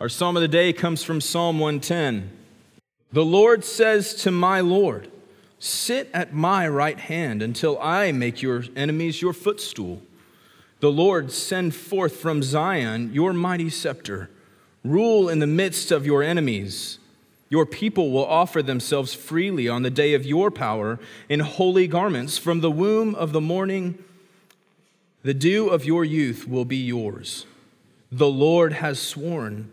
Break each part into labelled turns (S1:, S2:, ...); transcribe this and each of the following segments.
S1: Our psalm of the day comes from Psalm 110. The Lord says to my Lord, Sit at my right hand until I make your enemies your footstool. The Lord send forth from Zion your mighty scepter. Rule in the midst of your enemies. Your people will offer themselves freely on the day of your power in holy garments. From the womb of the morning, the dew of your youth will be yours. The Lord has sworn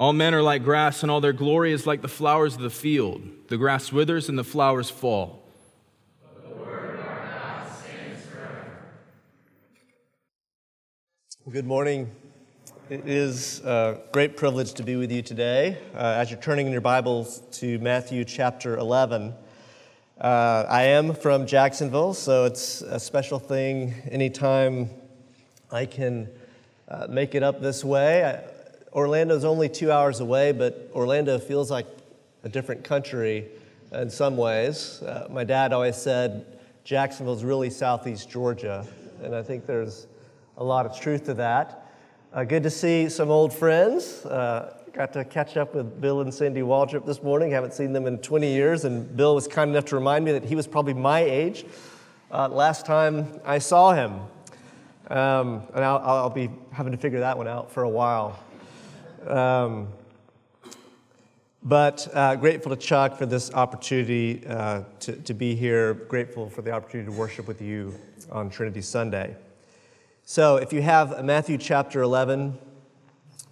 S1: All men are like grass, and all their glory is like the flowers of the field. The grass withers and the flowers fall.
S2: The good morning. It is a great privilege to be with you today. Uh, as you're turning in your Bibles to Matthew chapter 11, uh, I am from Jacksonville, so it's a special thing anytime I can uh, make it up this way. Orlando's only two hours away, but Orlando feels like a different country in some ways. Uh, my dad always said Jacksonville's really southeast Georgia, and I think there's a lot of truth to that. Uh, good to see some old friends. Uh, got to catch up with Bill and Cindy Waldrop this morning. Haven't seen them in 20 years, and Bill was kind enough to remind me that he was probably my age uh, last time I saw him. Um, and I'll, I'll, be having to figure that one out for a while. Um, but uh, grateful to Chuck for this opportunity uh, to, to be here. Grateful for the opportunity to worship with you on Trinity Sunday. So, if you have Matthew chapter 11,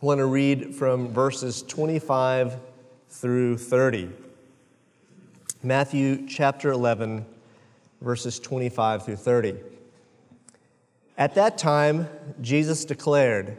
S2: I want to read from verses 25 through 30. Matthew chapter 11, verses 25 through 30. At that time, Jesus declared,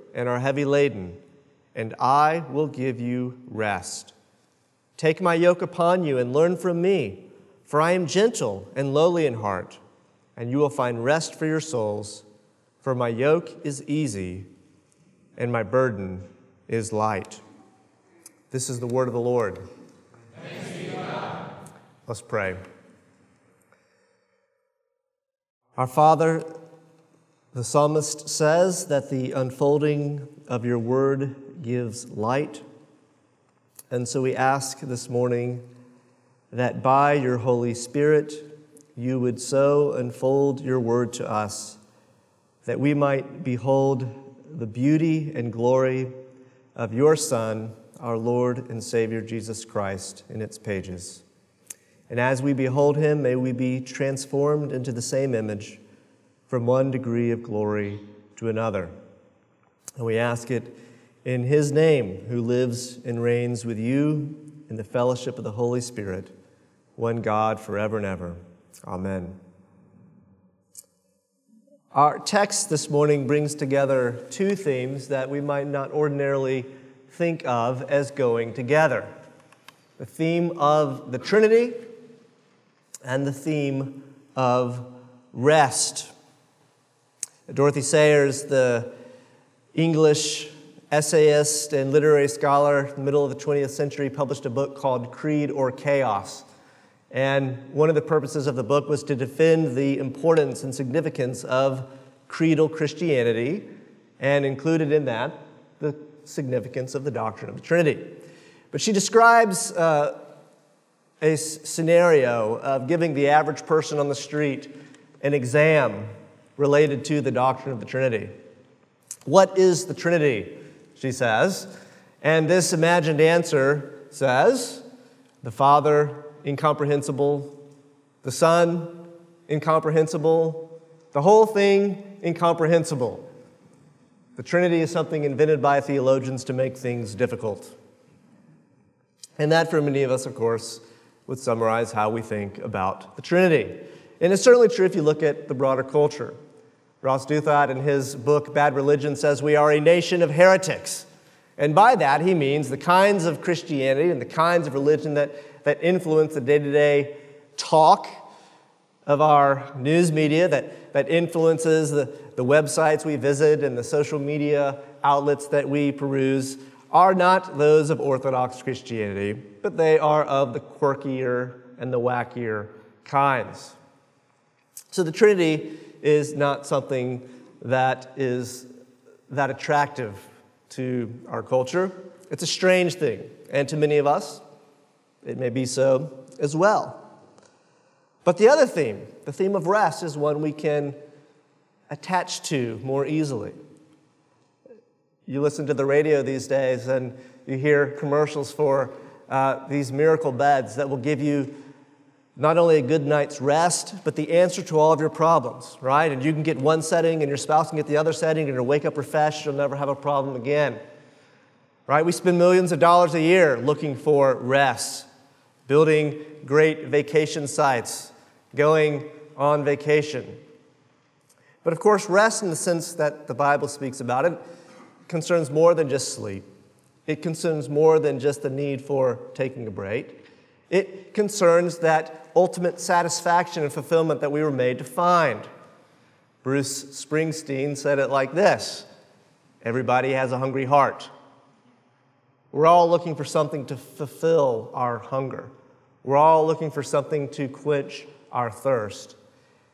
S2: and are heavy laden, and I will give you rest. Take my yoke upon you and learn from me, for I am gentle and lowly in heart, and you will find rest for your souls. For my yoke is easy and my burden is light. This is the word of the Lord. Let's pray. Our Father, the psalmist says that the unfolding of your word gives light. And so we ask this morning that by your Holy Spirit, you would so unfold your word to us that we might behold the beauty and glory of your Son, our Lord and Savior Jesus Christ, in its pages. And as we behold him, may we be transformed into the same image from one degree of glory to another. And we ask it in his name, who lives and reigns with you in the fellowship of the Holy Spirit, one God forever and ever. Amen. Our text this morning brings together two themes that we might not ordinarily think of as going together the theme of the Trinity and the theme of rest. Dorothy Sayers, the English essayist and literary scholar in the middle of the 20th century, published a book called Creed or Chaos. And one of the purposes of the book was to defend the importance and significance of creedal Christianity, and included in that the significance of the doctrine of the Trinity. But she describes uh, a scenario of giving the average person on the street an exam related to the doctrine of the Trinity. What is the Trinity? She says. And this imagined answer says the Father, incomprehensible, the Son, incomprehensible, the whole thing, incomprehensible. The Trinity is something invented by theologians to make things difficult. And that, for many of us, of course, would summarize how we think about the Trinity. And it's certainly true if you look at the broader culture. Ross Douthat, in his book Bad Religion, says we are a nation of heretics. And by that, he means the kinds of Christianity and the kinds of religion that, that influence the day to day talk of our news media, that, that influences the, the websites we visit and the social media outlets that we peruse, are not those of Orthodox Christianity, but they are of the quirkier and the wackier kinds. So the Trinity is not something that is that attractive to our culture. It's a strange thing, and to many of us, it may be so as well. But the other theme, the theme of rest, is one we can attach to more easily. You listen to the radio these days and you hear commercials for uh, these miracle beds that will give you not only a good night's rest, but the answer to all of your problems, right? And you can get one setting and your spouse can get the other setting and you'll wake up refreshed, you'll never have a problem again. Right? We spend millions of dollars a year looking for rest, building great vacation sites, going on vacation. But of course, rest in the sense that the Bible speaks about it concerns more than just sleep. It concerns more than just the need for taking a break. It concerns that ultimate satisfaction and fulfillment that we were made to find. Bruce Springsteen said it like this Everybody has a hungry heart. We're all looking for something to fulfill our hunger. We're all looking for something to quench our thirst.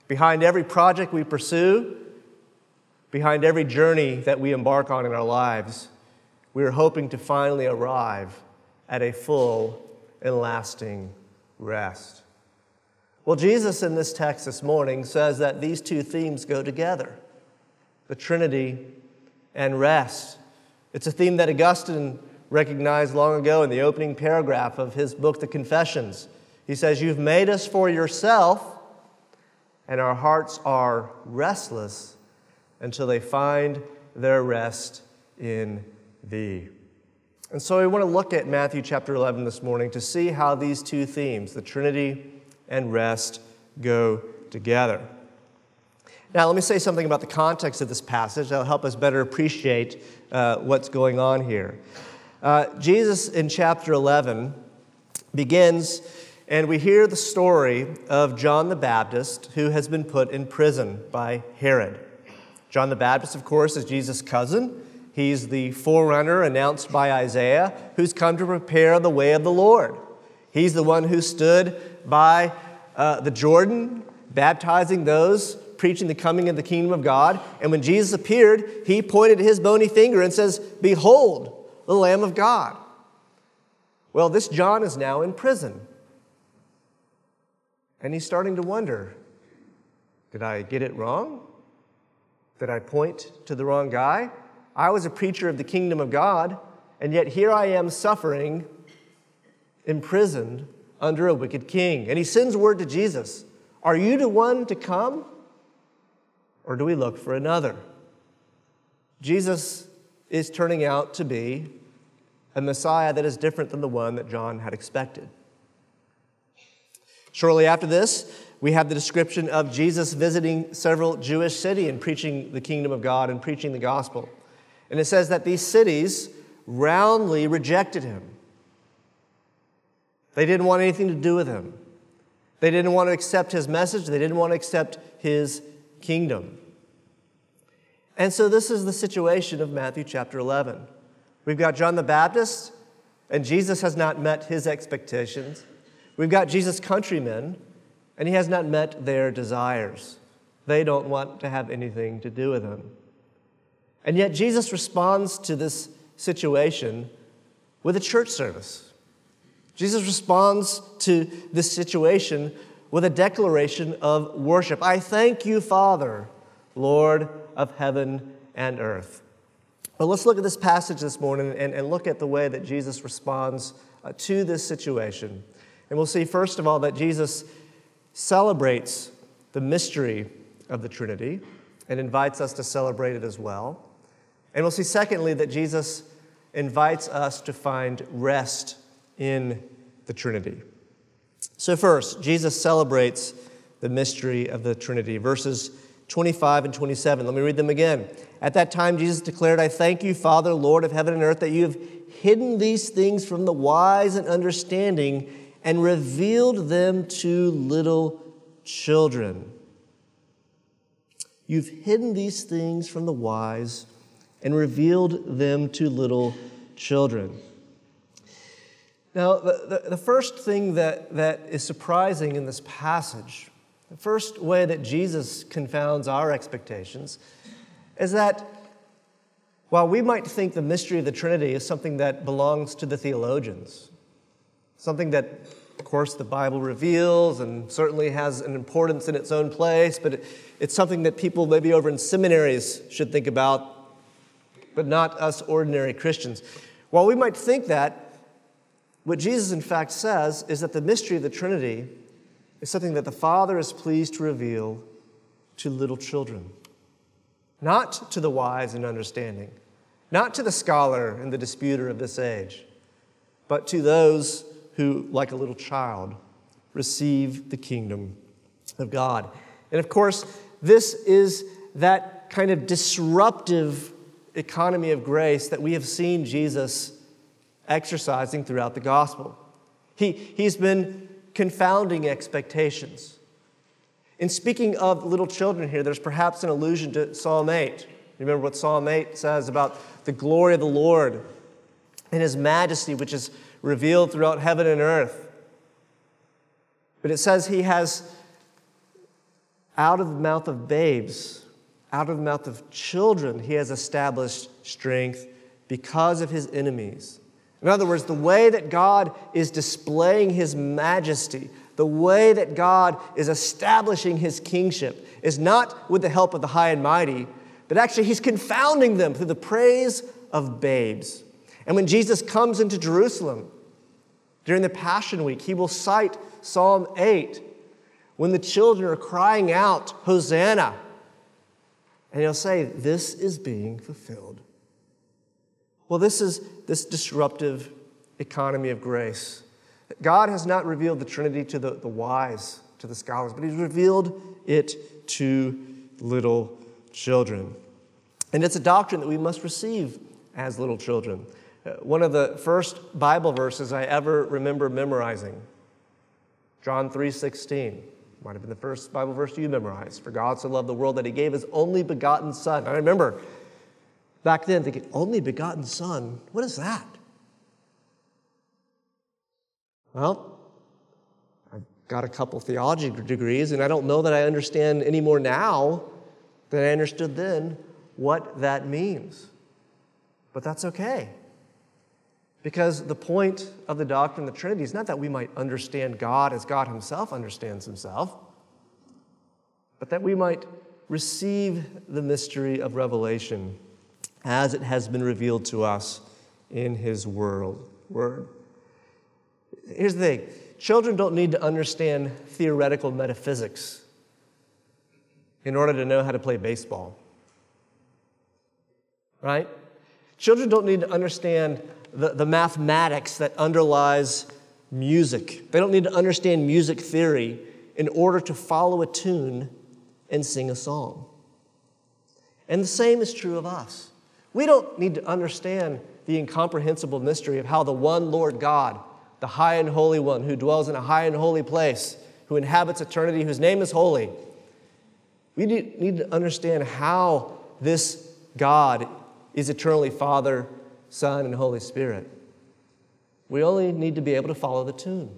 S2: Behind every project we pursue, behind every journey that we embark on in our lives, we are hoping to finally arrive at a full and lasting rest. Well, Jesus in this text this morning says that these two themes go together the Trinity and rest. It's a theme that Augustine recognized long ago in the opening paragraph of his book, The Confessions. He says, You've made us for yourself, and our hearts are restless until they find their rest in thee. And so we want to look at Matthew chapter 11 this morning to see how these two themes, the Trinity and rest, go together. Now, let me say something about the context of this passage that'll help us better appreciate uh, what's going on here. Uh, Jesus in chapter 11 begins, and we hear the story of John the Baptist who has been put in prison by Herod. John the Baptist, of course, is Jesus' cousin. He's the forerunner announced by Isaiah who's come to prepare the way of the Lord. He's the one who stood by uh, the Jordan, baptizing those, preaching the coming of the kingdom of God. And when Jesus appeared, he pointed his bony finger and says, Behold, the Lamb of God. Well, this John is now in prison. And he's starting to wonder did I get it wrong? Did I point to the wrong guy? I was a preacher of the kingdom of God, and yet here I am suffering, imprisoned under a wicked king. And he sends word to Jesus Are you the one to come? Or do we look for another? Jesus is turning out to be a Messiah that is different than the one that John had expected. Shortly after this, we have the description of Jesus visiting several Jewish cities and preaching the kingdom of God and preaching the gospel. And it says that these cities roundly rejected him. They didn't want anything to do with him. They didn't want to accept his message. They didn't want to accept his kingdom. And so, this is the situation of Matthew chapter 11. We've got John the Baptist, and Jesus has not met his expectations. We've got Jesus' countrymen, and he has not met their desires. They don't want to have anything to do with him. And yet, Jesus responds to this situation with a church service. Jesus responds to this situation with a declaration of worship. I thank you, Father, Lord of heaven and earth. But let's look at this passage this morning and, and look at the way that Jesus responds uh, to this situation. And we'll see, first of all, that Jesus celebrates the mystery of the Trinity and invites us to celebrate it as well. And we'll see, secondly, that Jesus invites us to find rest in the Trinity. So, first, Jesus celebrates the mystery of the Trinity. Verses 25 and 27. Let me read them again. At that time, Jesus declared, I thank you, Father, Lord of heaven and earth, that you have hidden these things from the wise and understanding and revealed them to little children. You've hidden these things from the wise and revealed them to little children. Now, the, the, the, first thing that, that is surprising in this passage, the first way that Jesus confounds our expectations, is that while we might think the mystery of the Trinity is something that belongs to the theologians, something that, of course, the Bible reveals and certainly has an importance in its own place, but it's something that people maybe over in seminaries should think about, but not us ordinary Christians. While we might think that, what Jesus, in fact, says is that the mystery of the Trinity is something that the Father is pleased to reveal to little children, not to the wise and understanding, not to the scholar and the disputer of this age, but to those who, like a little child, receive the kingdom of God. And of course, this is that kind of disruptive economy of grace that we have seen Jesus exercising throughout the gospel. He, he's been confounding expectations. In speaking of little children here, there's perhaps an allusion to Psalm 8. Remember what Psalm 8 says about the glory of the Lord and his majesty, which is revealed throughout heaven and earth. But it says he has out of the mouth of babes, out of the mouth of children, he has established strength because of his enemies. In other words, the way that God is displaying his majesty, the way that God is establishing his kingship, is not with the help of the high and mighty, but actually he's confounding them through the praise of babes. And when Jesus comes into Jerusalem during the Passion Week, he will cite Psalm 8 when the children are crying out, Hosanna. And he'll say, This is being fulfilled well, this is this disruptive economy of grace. God has not revealed the Trinity to the, the wise, to the scholars, but He's revealed it to little children. And it's a doctrine that we must receive as little children. Uh, one of the first Bible verses I ever remember memorizing, John 3:16. Might have been the first Bible verse you memorized. For God so loved the world that he gave his only begotten Son. I remember back then thinking, only begotten Son, what is that? Well, I've got a couple theology degrees, and I don't know that I understand any more now than I understood then what that means. But that's okay. Because the point of the doctrine of the Trinity is not that we might understand God as God Himself understands Himself, but that we might receive the mystery of revelation as it has been revealed to us in His world, Word. Here's the thing children don't need to understand theoretical metaphysics in order to know how to play baseball. Right? Children don't need to understand the, the mathematics that underlies music. They don't need to understand music theory in order to follow a tune and sing a song. And the same is true of us. We don't need to understand the incomprehensible mystery of how the one Lord God, the high and holy one who dwells in a high and holy place, who inhabits eternity, whose name is holy, we need to understand how this God is eternally Father, Son, and Holy Spirit. We only need to be able to follow the tune.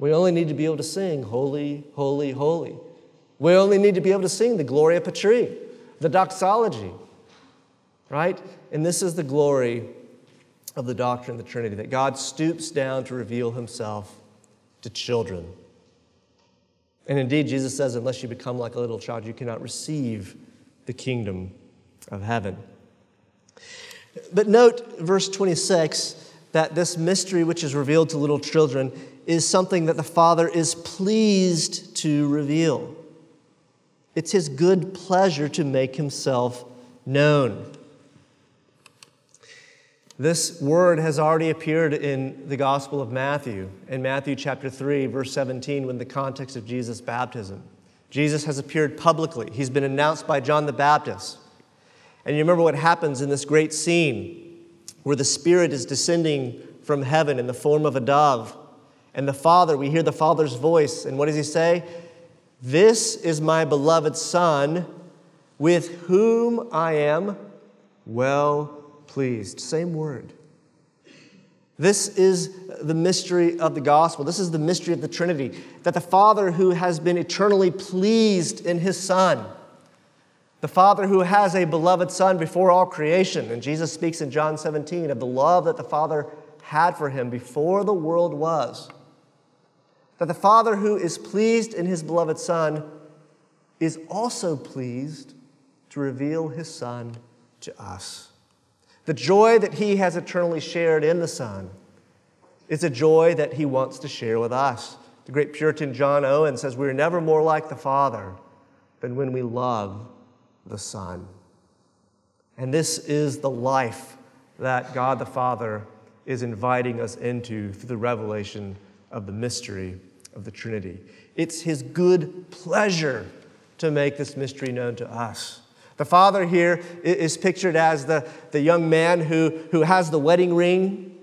S2: We only need to be able to sing, Holy, Holy, Holy. We only need to be able to sing the Gloria Patri, the doxology right? And this is the glory of the doctrine of the Trinity that God stoops down to reveal himself to children. And indeed, Jesus says, unless you become like a little child, you cannot receive the kingdom of heaven. But note verse 26 that this mystery which is revealed to little children is something that the Father is pleased to reveal. It's his good pleasure to make himself known. This word has already appeared in the Gospel of Matthew, in Matthew chapter 3, verse 17, when the context of Jesus' baptism. Jesus has appeared publicly. He's been announced by John the Baptist. And you remember what happens in this great scene where the Spirit is descending from heaven in the form of a dove. And the Father, we hear the Father's voice. And what does he say? This is my beloved Son, with whom I am well pleased. Same word. This is the mystery of the gospel. This is the mystery of the Trinity that the Father who has been eternally pleased in his Son, the Father who has a beloved Son before all creation, and Jesus speaks in John 17 of the love that the Father had for him before the world was that the Father who is pleased in his beloved Son is also pleased to reveal his Son to us. The joy that he has eternally shared in the Son is a joy that he wants to share with us. The great Puritan John Owen says, We're never more like the Father than when we love the Son. And this is the life that God the Father is inviting us into through the revelation of the mystery of the Trinity. It's His good pleasure to make this mystery known to us. The Father here is pictured as the, the young man who, who has the wedding ring.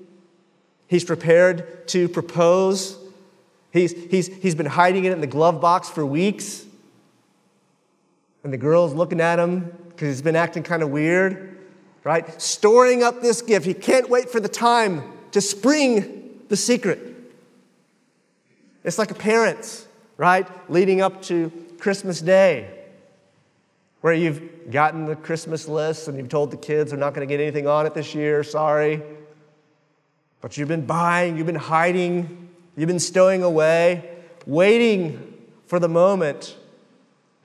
S2: He's prepared to propose. He's, he's, he's been hiding it in the glove box for weeks. And the girl's looking at him because he's been acting kind of weird, right? Storing up this gift. He can't wait for the time to spring the secret. It's like a parent, right? Leading up to Christmas Day, where you've gotten the Christmas list and you've told the kids they're not going to get anything on it this year, sorry. But you've been buying, you've been hiding, you've been stowing away, waiting for the moment,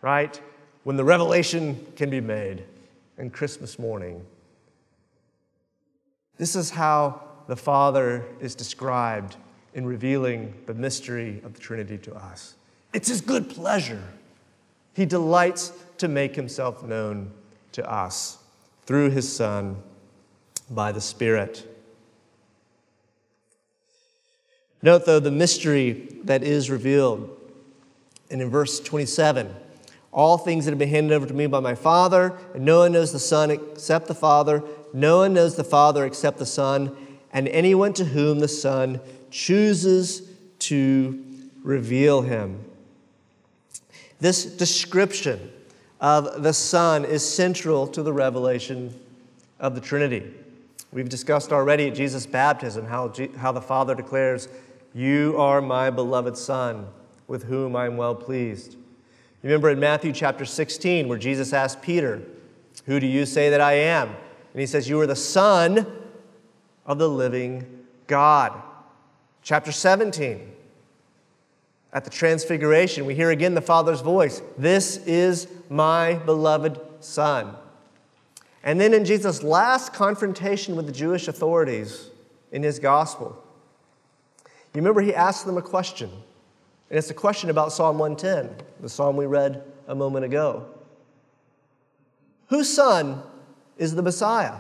S2: right? When the revelation can be made in Christmas morning. This is how the Father is described in revealing the mystery of the Trinity to us. It's His good pleasure. He delights to make Himself known to us through His Son by the Spirit. Note, though, the mystery that is revealed. And in verse 27, all things that have been handed over to me by my Father, and no one knows the Son except the Father, no one knows the Father except the Son, and anyone to whom the Son chooses to reveal him. This description of the Son is central to the revelation of the Trinity. We've discussed already at Jesus' baptism how, how the Father declares, You are my beloved Son, with whom I am well pleased. You remember in Matthew chapter 16, where Jesus asked Peter, Who do you say that I am? And he says, You are the Son of the living God. Chapter 17, at the Transfiguration, we hear again the Father's voice This is my beloved Son. And then in Jesus' last confrontation with the Jewish authorities in his gospel, you remember he asked them a question. And it's a question about Psalm 110, the psalm we read a moment ago. Whose son is the Messiah?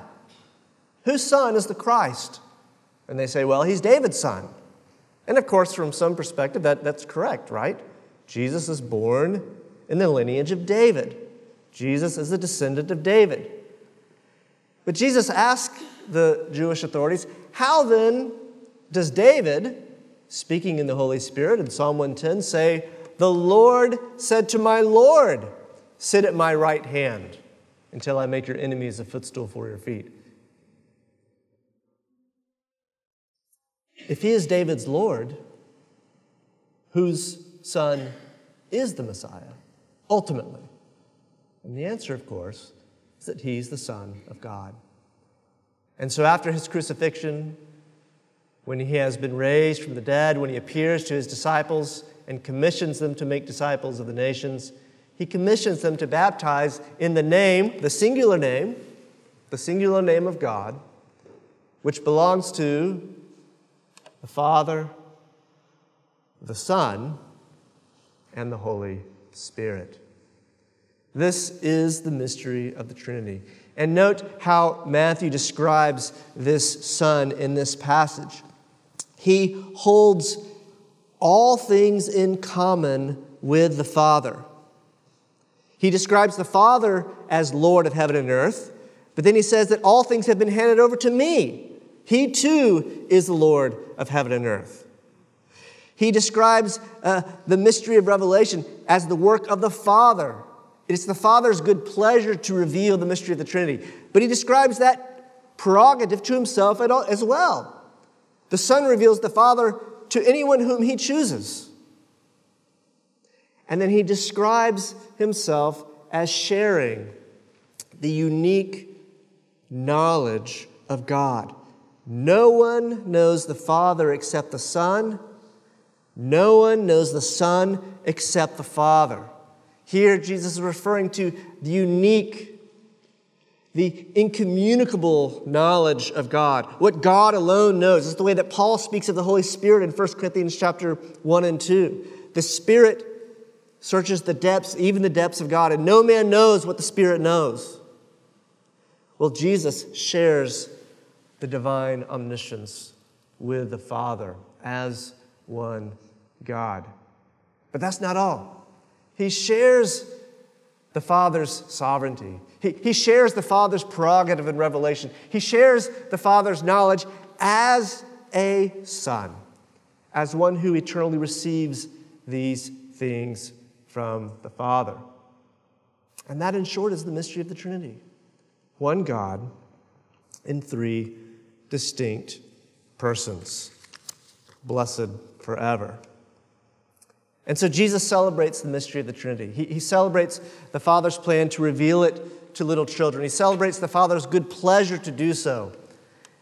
S2: Whose son is the Christ? And they say, well, he's David's son. And of course, from some perspective, that, that's correct, right? Jesus is born in the lineage of David. Jesus is a descendant of David. But Jesus asked the Jewish authorities, How then does David, speaking in the Holy Spirit in Psalm 110, say, The Lord said to my Lord, Sit at my right hand until I make your enemies a footstool for your feet? If he is David's Lord, whose son is the Messiah, ultimately? And the answer, of course, is that he's the Son of God. And so after his crucifixion, when he has been raised from the dead, when he appears to his disciples and commissions them to make disciples of the nations, he commissions them to baptize in the name, the singular name, the singular name of God, which belongs to the Father, the Son, and the Holy Spirit. This is the mystery of the Trinity. And note how Matthew describes this Son in this passage. He holds all things in common with the Father. He describes the Father as Lord of heaven and earth, but then he says that all things have been handed over to me. He too is the Lord of heaven and earth. He describes uh, the mystery of revelation as the work of the Father it's the Father's good pleasure to reveal the mystery of the Trinity. But he describes that prerogative to himself as well. The Son reveals the Father to anyone whom he chooses. And then he describes himself as sharing the unique knowledge of God. No one knows the Father except the Son. No one knows the Son except the Father. Here, Jesus is referring to the unique, the incommunicable knowledge of God, what God alone knows. This is the way that Paul speaks of the Holy Spirit in 1 Corinthians chapter 1 and 2. The Spirit searches the depths, even the depths of God, and no man knows what the Spirit knows. Well, Jesus shares the divine omniscience with the Father as one God. But that's not all. He shares the Father's sovereignty. He, he shares the Father's prerogative in revelation. He shares the Father's knowledge as a son, as one who eternally receives these things from the Father. And that, in short, is the mystery of the Trinity one God in three distinct persons, blessed forever. And so Jesus celebrates the mystery of the Trinity. He, he, celebrates the Father's plan to reveal it to little children. He celebrates the Father's good pleasure to do so.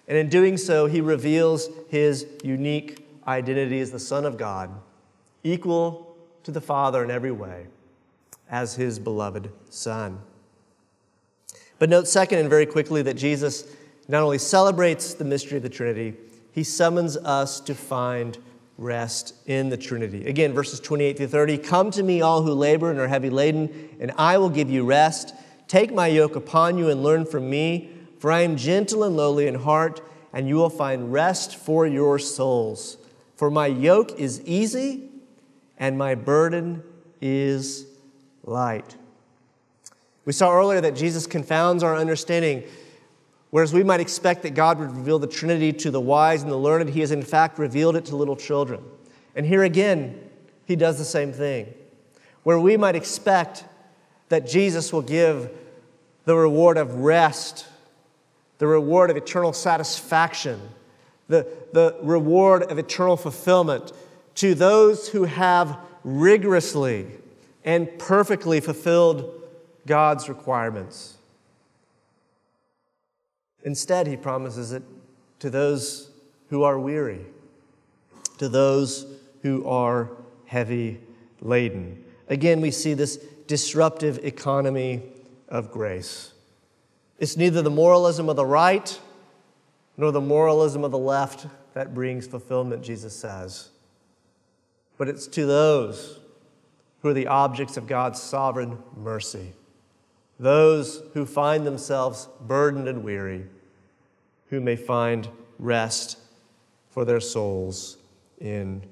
S2: And in doing so, he reveals his unique identity as the Son of God, equal to the Father in every way, as his beloved Son. But note, second, and very quickly, that Jesus not only celebrates the mystery of the Trinity, he summons us to find rest in the Trinity. Again, verses 28 through 30 Come to me, all who labor and are heavy laden, and I will give you rest. Take my yoke upon you and learn from me, for I am gentle and lowly in heart, and you will find rest for your souls. For my yoke is easy, and my burden is light. We saw earlier that Jesus confounds our understanding Whereas we might expect that God would reveal the Trinity to the wise and the learned, He has in fact revealed it to little children. And here again, He does the same thing. Where we might expect that Jesus will give the reward of rest, the reward of eternal satisfaction, the, the reward of eternal fulfillment to those who have rigorously and perfectly fulfilled God's requirements. Instead, he promises it to those who are weary, to those who are heavy laden. Again, we see this disruptive economy of grace. It's neither the moralism of the right nor the moralism of the left that brings fulfillment, Jesus says. But it's to those who are the objects of God's sovereign mercy those who find themselves burdened and weary, who may find rest for their souls in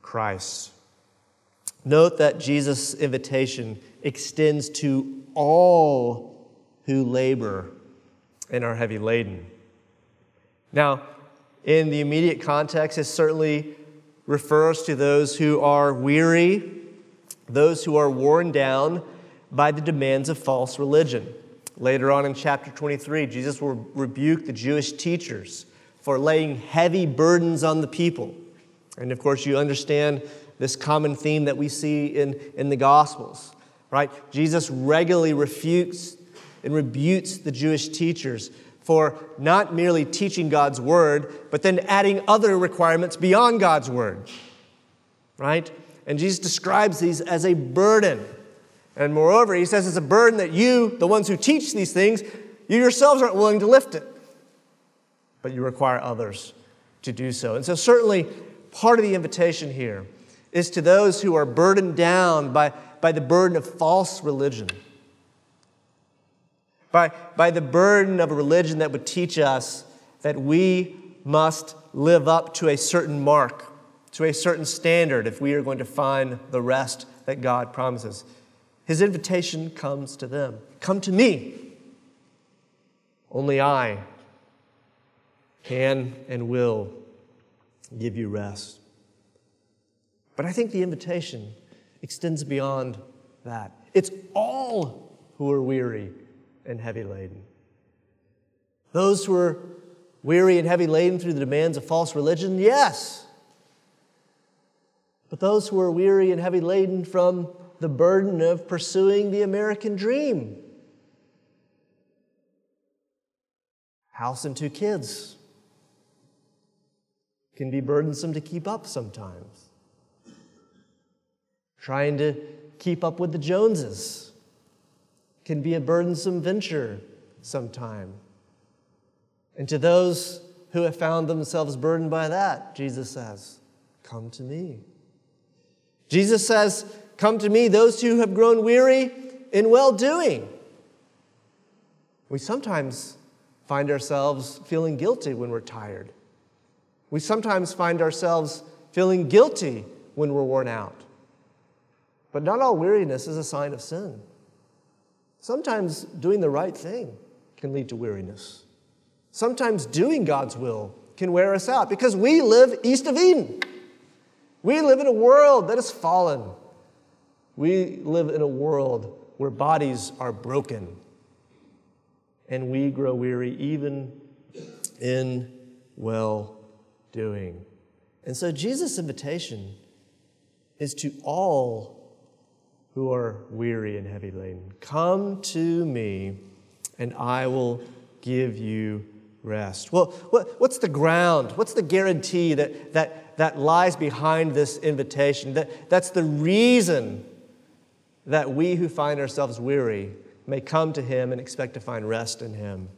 S2: Christ. Note that Jesus' invitation extends to all who labor and are heavy laden. Now, in the immediate context, it certainly refers to those who are weary, those who are worn down by the demands of false religion. Later on in chapter 23, Jesus will rebuke the Jewish teachers for laying heavy burdens on the people. And of course, you understand this common theme that we see in, in the Gospels, right? Jesus regularly refutes and rebukes the Jewish teachers for not merely teaching God's word, but then adding other requirements beyond God's word, right? And Jesus describes these as a burden and moreover, he says it's a burden that you, the ones who teach these things, you yourselves aren't willing to lift it. but you require others to do so. And so, certainly, part of the invitation here is to those who are burdened down by, by the burden of false religion, by, by the burden of a religion that would teach us that we must live up to a certain mark, to a certain standard, if we are going to find the rest that God promises. His invitation comes to them Come to me. Only I can and will give you rest. But I think the invitation extends beyond that. It's all who are weary and heavy laden. Those who are weary and heavy laden through the demands of false religion, yes. But those who are weary and heavy laden from the burden of pursuing the American dream, house and two kids can be burdensome to keep up sometimes. Trying to keep up with the Joneses can be a burdensome venture sometime. And to those who have found themselves burdened by that, Jesus says, Come to me. Jesus says, Come to me, those who have grown weary in well doing. We sometimes find ourselves feeling guilty when we're tired. We sometimes find ourselves feeling guilty when we're worn out. But not all weariness is a sign of sin. Sometimes doing the right thing can lead to weariness. Sometimes doing God's will can wear us out because we live east of Eden. We live in a world that is fallen. We live in a world where bodies are broken and we grow weary even in well doing. And so Jesus' invitation is to all who are weary and heavy laden. Come to me, and I will give you rest. Well, what, what's the ground? What's the guarantee that, that, that lies behind this invitation? That, that's the reason that we who find ourselves weary may come to him and expect to find rest in him.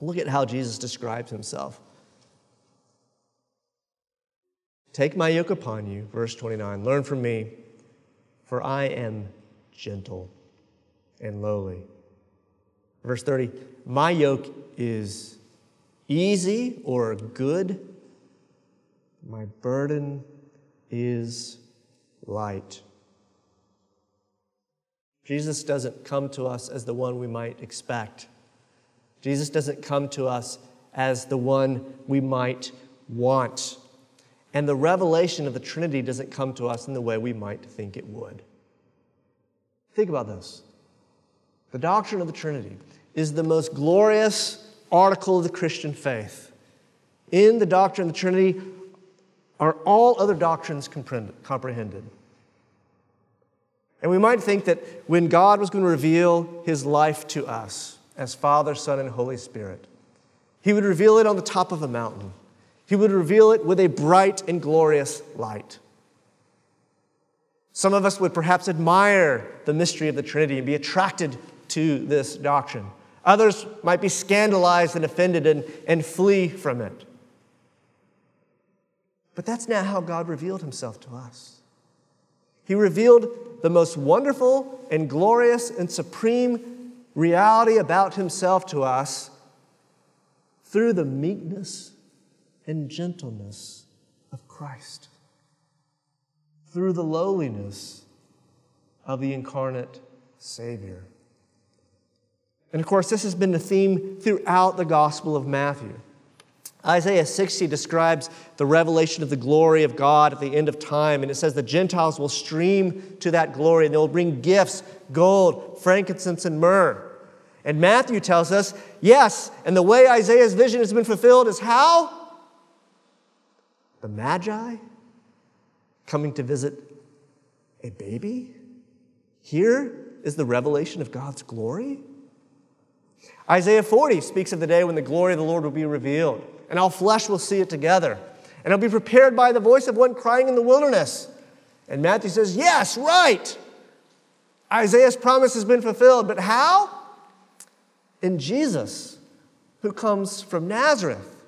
S2: Look at how Jesus describes himself. Take my yoke upon you, verse 29. Learn from me for I am gentle and lowly. Verse 30 My yoke is easy or good, my burden is light. Jesus doesn't come to us as the one we might expect. Jesus doesn't come to us as the one we might want. And the revelation of the Trinity doesn't come to us in the way we might think it would. Think about this. The doctrine of the Trinity is the most glorious article of the Christian faith. In the doctrine of the Trinity are all other doctrines comprehended. And we might think that when God was going to reveal his life to us as Father, Son, and Holy Spirit, he would reveal it on the top of a mountain. He would reveal it with a bright and glorious light. Some of us would perhaps admire the mystery of the Trinity and be attracted to this doctrine. Others might be scandalized and offended and, and flee from it. But that's not how God revealed himself to us. He revealed the most wonderful and glorious and supreme reality about himself to us through the meekness and gentleness of Christ, through the lowliness of the incarnate Savior. And of course, this has been the theme throughout the Gospel of Matthew. Isaiah 60 describes the revelation of the glory of God at the end of time, and it says the Gentiles will stream to that glory and they'll bring gifts gold, frankincense, and myrrh. And Matthew tells us, yes, and the way Isaiah's vision has been fulfilled is how? the Magi coming to visit a baby? Here is the revelation of God's glory. Isaiah 40 speaks of the day when the glory of the Lord will be revealed, and all flesh will see it together. And it'll be prepared by the voice of one crying in the wilderness. And Matthew says, Yes, right. Isaiah's promise has been fulfilled, but how? In Jesus, who comes from Nazareth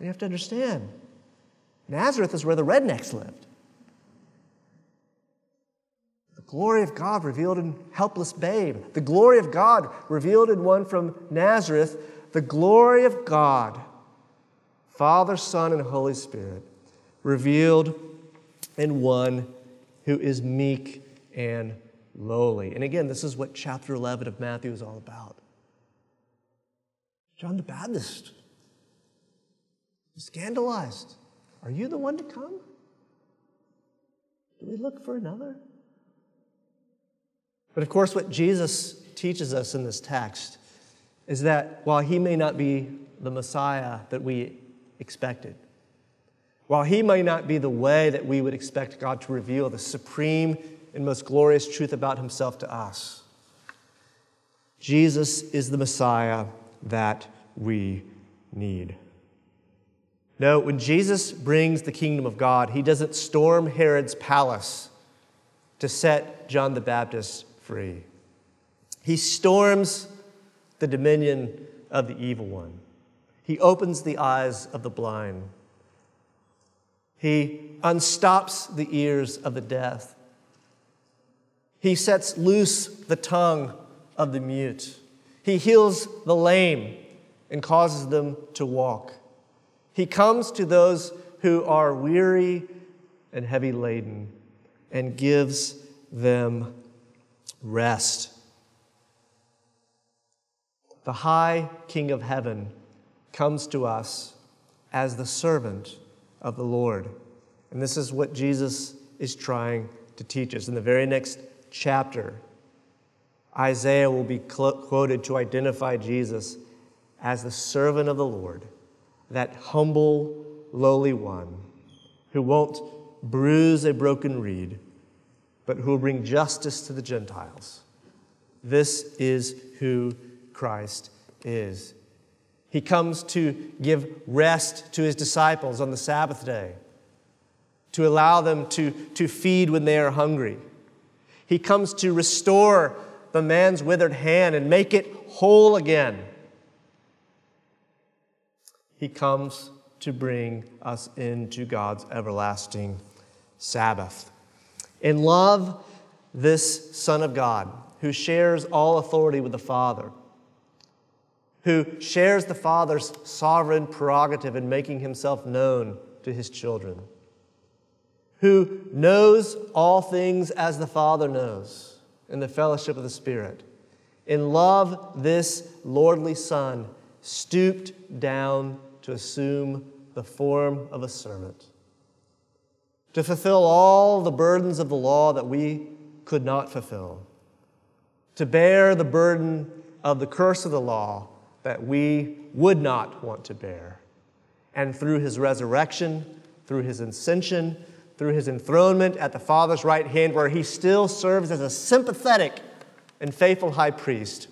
S2: You have to understand Nazareth is where the rednecks lived. The glory of God revealed in helpless babe. The glory of God revealed in one from Nazareth. The glory of God, Father, Son, and Holy Spirit, revealed in one who is meek and lowly. And again, this is what chapter 11 of Matthew is all about. John the Baptist, scandalized. Are you the one to come? Do we look for another? But of course, what Jesus teaches us in this text is that while he may not be the Messiah that we expected, while he may not be the way that we would expect God to reveal the supreme and most glorious truth about himself to us, Jesus is the Messiah that we need. No, when Jesus brings the kingdom of God, he doesn't storm Herod's palace to set John the Baptist free. He storms the dominion of the evil one. He opens the eyes of the blind. He unstops the ears of the deaf. He sets loose the tongue of the mute. He heals the lame and causes them to walk. He comes to those who are weary and heavy laden and gives them rest. The high King of heaven comes to us as the servant of the Lord. And this is what Jesus is trying to teach us. In the very next chapter, Isaiah will be quoted to identify Jesus as the servant of the Lord, that humble, lowly one who won't bruise a broken reed, but who will bring justice to the Gentiles. This is who Christ is. He comes to give rest to his disciples on the Sabbath day, to allow them to, to feed when they are hungry. He comes to restore the man's withered hand and make it whole again. He comes to bring us into God's everlasting Sabbath. In love, this Son of God, who shares all authority with the Father, who shares the Father's sovereign prerogative in making himself known to his children, who knows all things as the Father knows in the fellowship of the Spirit. In love, this lordly Son stooped down to assume the form of a servant, to fulfill all the burdens of the law that we could not fulfill, to bear the burden of the curse of the law that we would not want to bear. And through his resurrection, through his ascension, through his enthronement at the Father's right hand, where he still serves as a sympathetic and faithful high priest,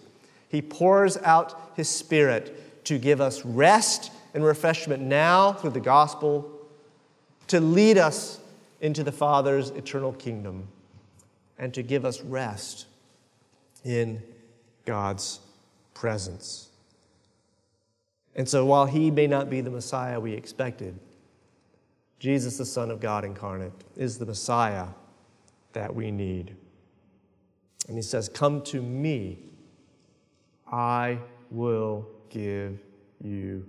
S2: he pours out his Spirit to give us rest and refreshment now through the gospel to lead us into the Father's eternal kingdom and to give us rest in God's presence. And so, while he may not be the Messiah we expected, Jesus, the Son of God incarnate, is the Messiah that we need. And he says, Come to me, I will give you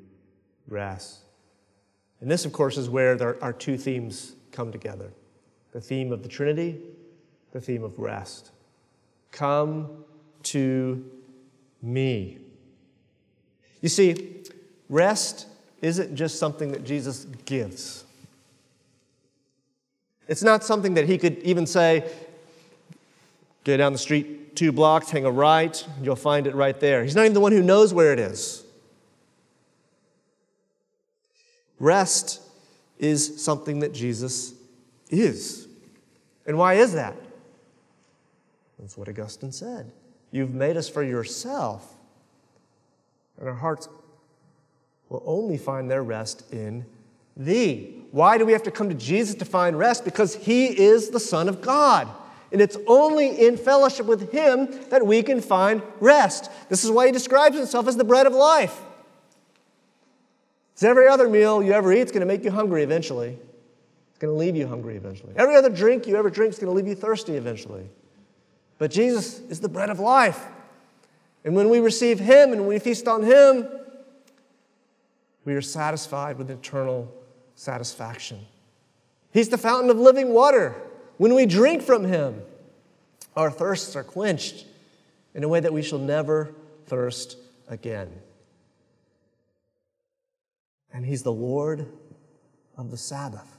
S2: rest. And this, of course, is where our two themes come together the theme of the Trinity, the theme of rest. Come to me. You see, rest isn't just something that Jesus gives. It's not something that he could even say, go down the street two blocks, hang a right, you'll find it right there. He's not even the one who knows where it is. Rest is something that Jesus is. And why is that? That's what Augustine said. You've made us for yourself, and our hearts will only find their rest in thee. Why do we have to come to Jesus to find rest? Because he is the Son of God. And it's only in fellowship with him that we can find rest. This is why he describes himself as the bread of life. It's every other meal you ever eat is going to make you hungry eventually. It's going to leave you hungry eventually. Every other drink you ever drink is going to leave you thirsty eventually. But Jesus is the bread of life. And when we receive Him and we feast on Him, we are satisfied with eternal satisfaction. He's the fountain of living water. When we drink from Him, our thirsts are quenched in a way that we shall never thirst again. And He's the Lord of the Sabbath.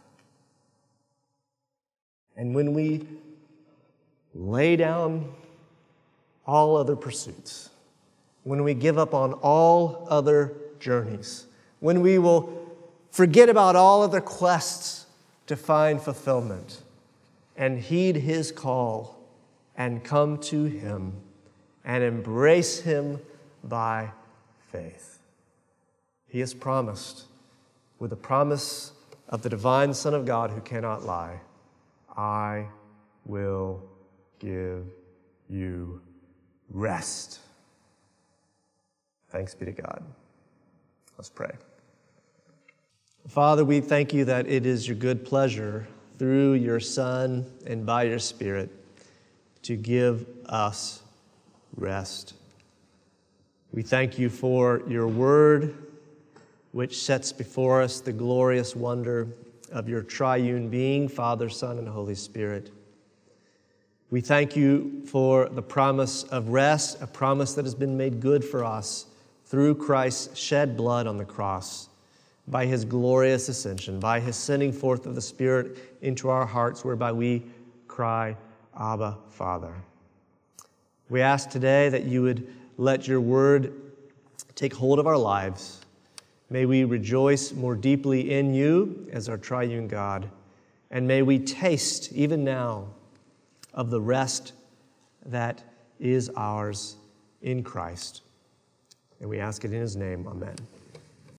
S2: And when we lay down all other pursuits, when we give up on all other journeys, when we will forget about all other quests to find fulfillment and heed His call and come to Him and embrace Him by faith. He has promised, with the promise of the divine Son of God who cannot lie, I will give you rest. Thanks be to God. Let's pray. Father, we thank you that it is your good pleasure through your Son and by your Spirit to give us rest. We thank you for your word, which sets before us the glorious wonder of your triune being, Father, Son, and Holy Spirit. We thank you for the promise of rest, a promise that has been made good for us through Christ's shed blood on the cross, by his glorious ascension, by his sending forth of the Spirit into our hearts, whereby we cry, Abba, Father. We ask today that you would let your word take hold of our lives. May we rejoice more deeply in you as our triune God, and may we taste, even now, of the rest that is ours in Christ. And we ask it in his name. Amen.